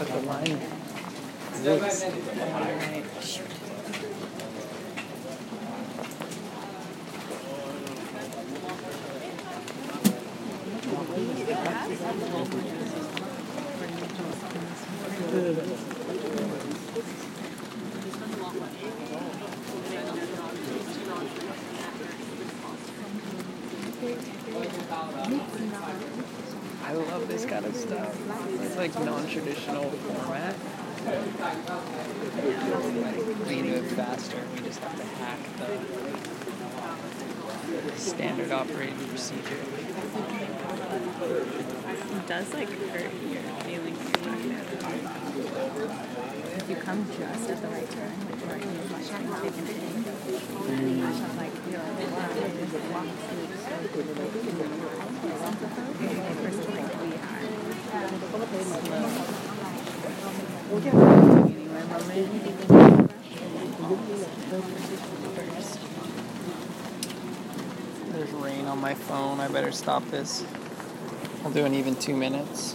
But the line I love this kind of stuff. It's like non-traditional format. We can do it faster. We just have to hack the standard operating procedure. It does like hurt your feelings if you come just at the right time, like right when you're like trying take it in. And you just like you're like, wow, I just walk through so good. Like, versus like There's rain on my phone. I better stop this. I'll do an even two minutes.